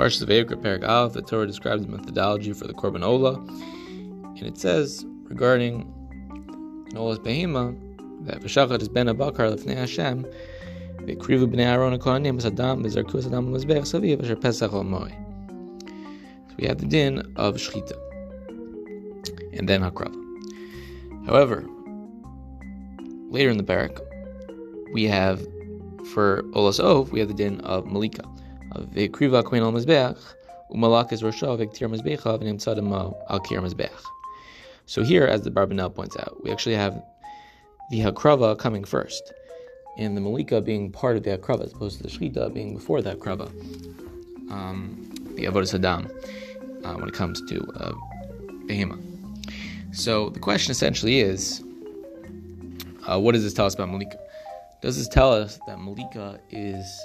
Parshas Vayikra Perak Aleph, the Torah describes the methodology for the Korban Ola, and it says regarding Ola's Behema that V'shachat is ben abakar lefnei Hashem v'krivu b'nei Aaron ha'kohanim b'sadam b'zarku sadam l'mizbech saviv asher pesach al So we have the din of shchita, and then hakrava. However, later in the parak, we have for Olas Ov, we have the din of Malika. Al mizbeach, umalak is v'nimtzad al kir mizbeach. So here, as the Barbanel points out, we actually have the hakrava coming first, and the malika being part of the hakrava as opposed to the shchita being before the hakrava. Um, the avodah sadam uh, when it comes to uh, behema. So the question essentially is, uh, what does this tell us about malika? Does this tell us that malika is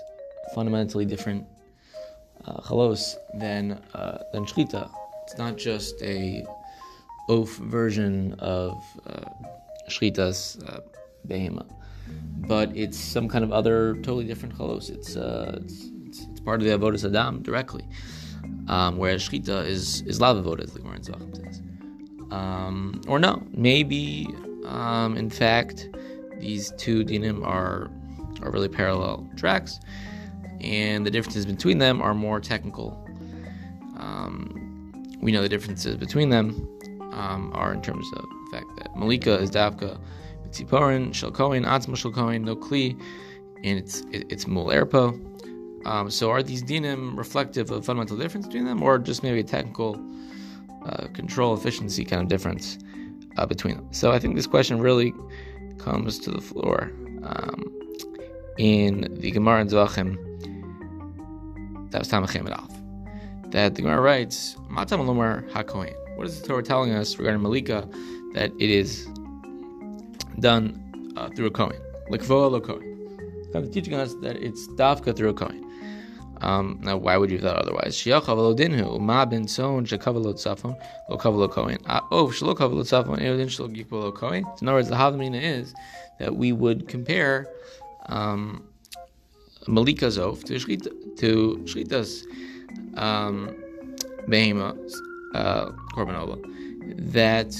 fundamentally different uh, chalos than uh, than shchita? It's not just a oaf version of uh, shchitas uh, behema, but it's some kind of other totally different chalos. It's, uh, it's, it's, it's part of the avodas adam directly, um, whereas shchita is is lav avodah, as the Gemara says. Um, or no, maybe um, in fact these two dinim are are really parallel tracks, and the differences between them are more technical. Um, we know the differences between them um, are in terms of the fact that Malika is Davka, Tziporin, Shalkoin, Atzma Shalkoin, no Kli, and it's it, it's Mul Erpo. Um, so are these dinim reflective of fundamental difference between them, or just maybe a technical uh, control efficiency kind of difference uh, between them? So I think this question really comes to the floor um, in the Gemara in Zvachim. That was Tamachem Alf. That the Gemara writes, Matam Lomar HaKoin. What is the Torah telling us regarding Malika? That it is done uh, through a Kohen. Likvoa lo Kohen. Kind of teaching us that it's dafka through a Kohen. Um, now, why would you do that otherwise? In other words, the havamina is that we would compare um, Malika Zov to Shchita, to Shchitas um, Behema, uh, Korban that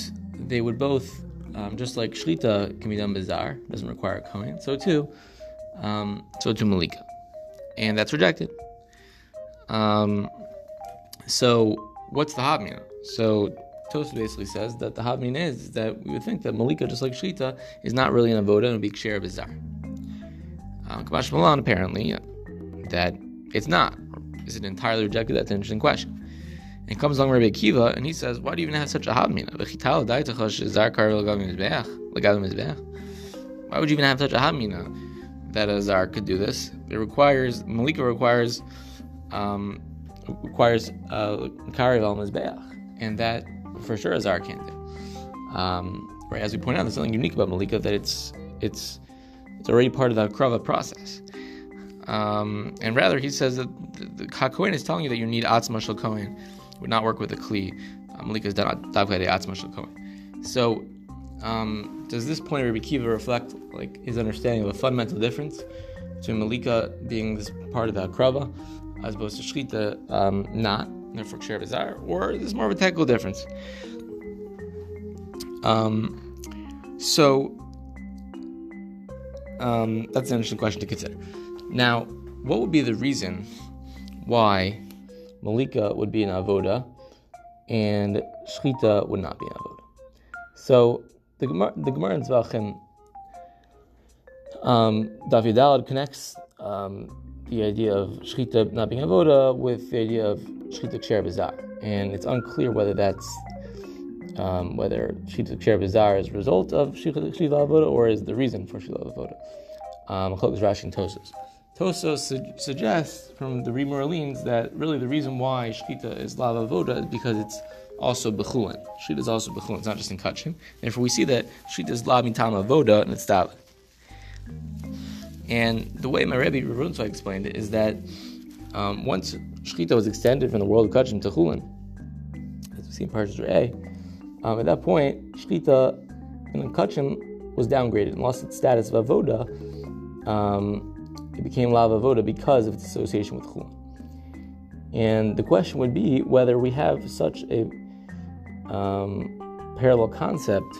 they would both, um, just like Shchita can be done bizarre, doesn't require a Kohen, so too, um, so too Malika. And that's rejected. Um, so, what's the Havmina? So, Tosa basically says that the Havmina is that we would think that Malika, just like Shchita, is not really an Avoda and a big share of bizarre. Uh, Kamash Malan, apparently, that it's not. Is it entirely rejected? That's an interesting question. And comes along Rabbi Akiva, and he says, Why do you even have such a havmina? Why would you even have such a havmina that a zar could do this? It requires, Malika requires, um, requires uh, Kari al Mizbeach, and that for sure a zar can't do. Um, right, as we point out, there's something unique about Malika that it's it's it's already part of the krava process. Um, and rather, he says that the, the Kohen is telling you that you need Atzma Shal Kohen would not work with a kli. Um, Malika is So, um, does this point of Rabbi Akiva reflect like his understanding of a fundamental difference between Malika being this part of the Akrava as opposed to Shchita um, not, therefore Ksher Bizarre, or is this more of a technical difference? Um, so, um, that's an interesting question to consider. Now, what would be the reason why Malika would be an avoda, and shchita would not be an avoda. So the Gemara, in Zvachim, um, David connects um, the idea of shchita not being avoda with the idea of shchita ksher bizar, and it's unclear whether that's um, whether shchita ksher bizar is a result of shchita avoda or is the reason for shchita avoda. Um, Rashi and Tosas. Tosa su- suggests from the Rim Orleans that really the reason why Shkita is lava voda is because it's also Bechulin. Shkita is also Bechulin, it's not just in Kachin. Therefore, we see that Shkita is lav mitama voda and it's dalit. And the way my Rebbe Rabunzai explained it is that um, once Shkita was extended from the world of Kachin to Chulin, as we see in Parshas Re'eh, um, at that point, Shkita in Kachin was downgraded and lost its status of avoda. Um, it became lava voda because of its association with chulin. And the question would be whether we have such a um, parallel concept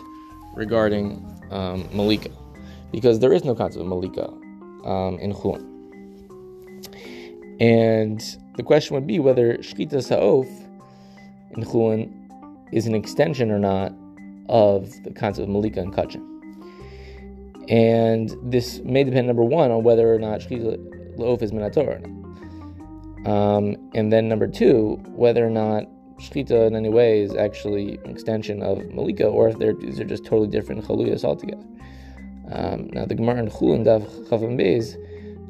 regarding um, Malika, because there is no concept of Malika um, in Chulin. And the question would be whether Shkita Sa'of in Chulin is an extension or not of the concept of Malika and Kachin. And this may depend, number one, on whether or not Shkita La'of is Minator or not. Um, and then number two, whether or not Shkita in any way is actually an extension of Malika, or if they're, these are just totally different chaluyas altogether. Um, now, the Gemara in Chulin Dav Chafam Beis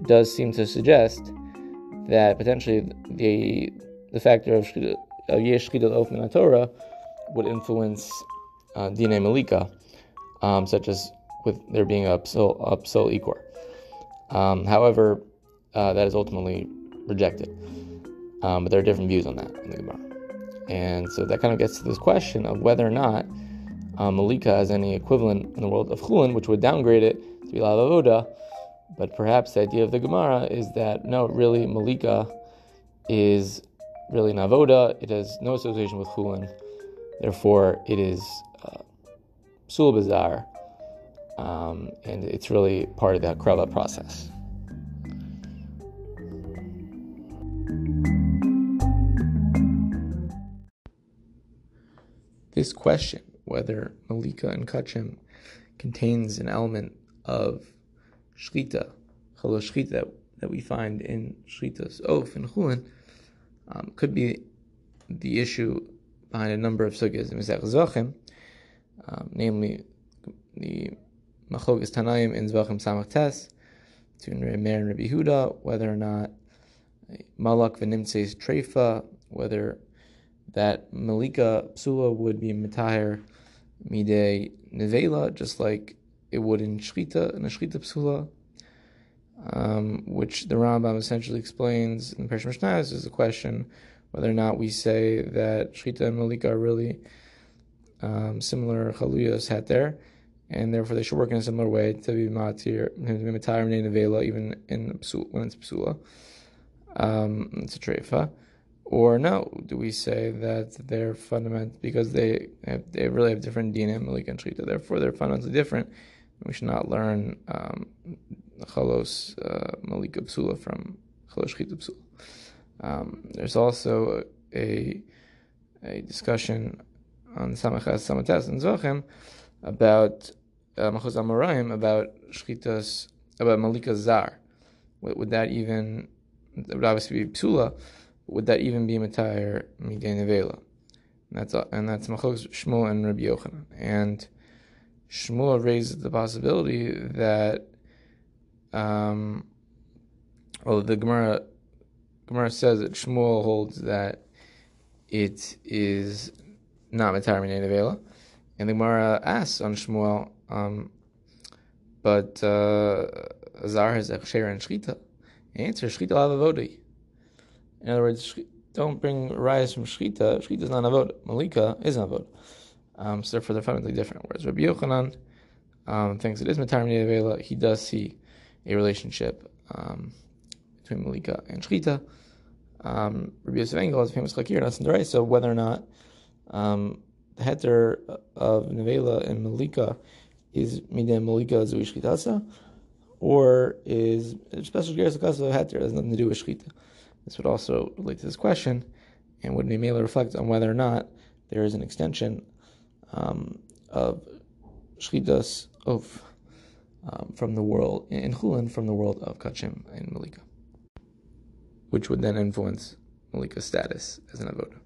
does seem to suggest that potentially the the factor of Yesh Shkita of Min Torah would influence uh, DNA Malika, um, such as with there being a psul, a psul ikor. Um, however, uh, that is ultimately rejected. Um, but there are different views on that in the Gemara. And so that kind of gets to this question of whether or not um, Malika has any equivalent in the world of Chulin, which would downgrade it to be Avoda. But perhaps the idea of the Gemara is that no, really, Malika is really Navoda. It has no association with Chulin. Therefore, it is uh, Sul. Um, and it's really part of the Krella process. This question, whether Malika and Kachem contains an element of Shchita, Chalo Shchita, that we find in Shchita's Oaf and Chulin, um, could be the issue behind a number of sugyas. In Mizrach Zvachim, um, namely the Machlokas Tanaim in Zvachim Samach Tes, between Meir and Rabbi Huda, whether or not Malak v'nimtzeis treifa, whether that Malika Psula would be Mitahir Mide Nevela, just like it would in Shchita, in a Shchita Psula, um, which the Rambam essentially explains in the Pershim Mishnah is a question whether or not we say that Shchita and Malika are really um, similar Chaluyas had there, and therefore they should work in a similar way to be Matir, Nevela, even in when it's Psula. Um, it's a treifa. Or no, do we say that they're fundamental because they have, they really have different DNA, Malika and Shchita, therefore they're fundamentally different. We should not learn um, Chalos uh, Malika Psula from Chalos Shchita Psula. Um, there's also a, a discussion on Samachas Samatas and Zochem about uh, Machos Amoraim, about Shchitas, about Malika Zar. Would, would that even, that would obviously be Psula, would that even be Matayr Midei Nevela? That's and that's Machos Shmuel and Rabbi Yochanan. And Shmuel raises the possibility that, um, well, the Gemara Gemara says that Shmuel holds that it is not Matayr Midei Nevela, and the Gemara asks on Shmuel, um, but uh, Azar has Echsher and Shchita. Answer Shchita Lavavodi. In other words, don't bring rise from Shchita. Shchita is not a Avod. Malika is not Avod. Um, so therefore, they're fundamentally different. Whereas Rabbi Yochanan um, thinks it is Matar Avela. He does see a relationship um, between Malika and Shchita. Um, Rabbi Yosef Engel is famous Chakir, that's in the right. So whether or not um, the heter of Nevela and Malika is Midah Malika Zui Shchitasa, or is special Geras Akasa heter has nothing to do with Shchita. This would also relate to this question, and would Mimela reflect on whether or not there is an extension um, of Shchidas of um, from the world in Chulin from the world of Kachim and Malika, which would then influence Malika's status as an avodah.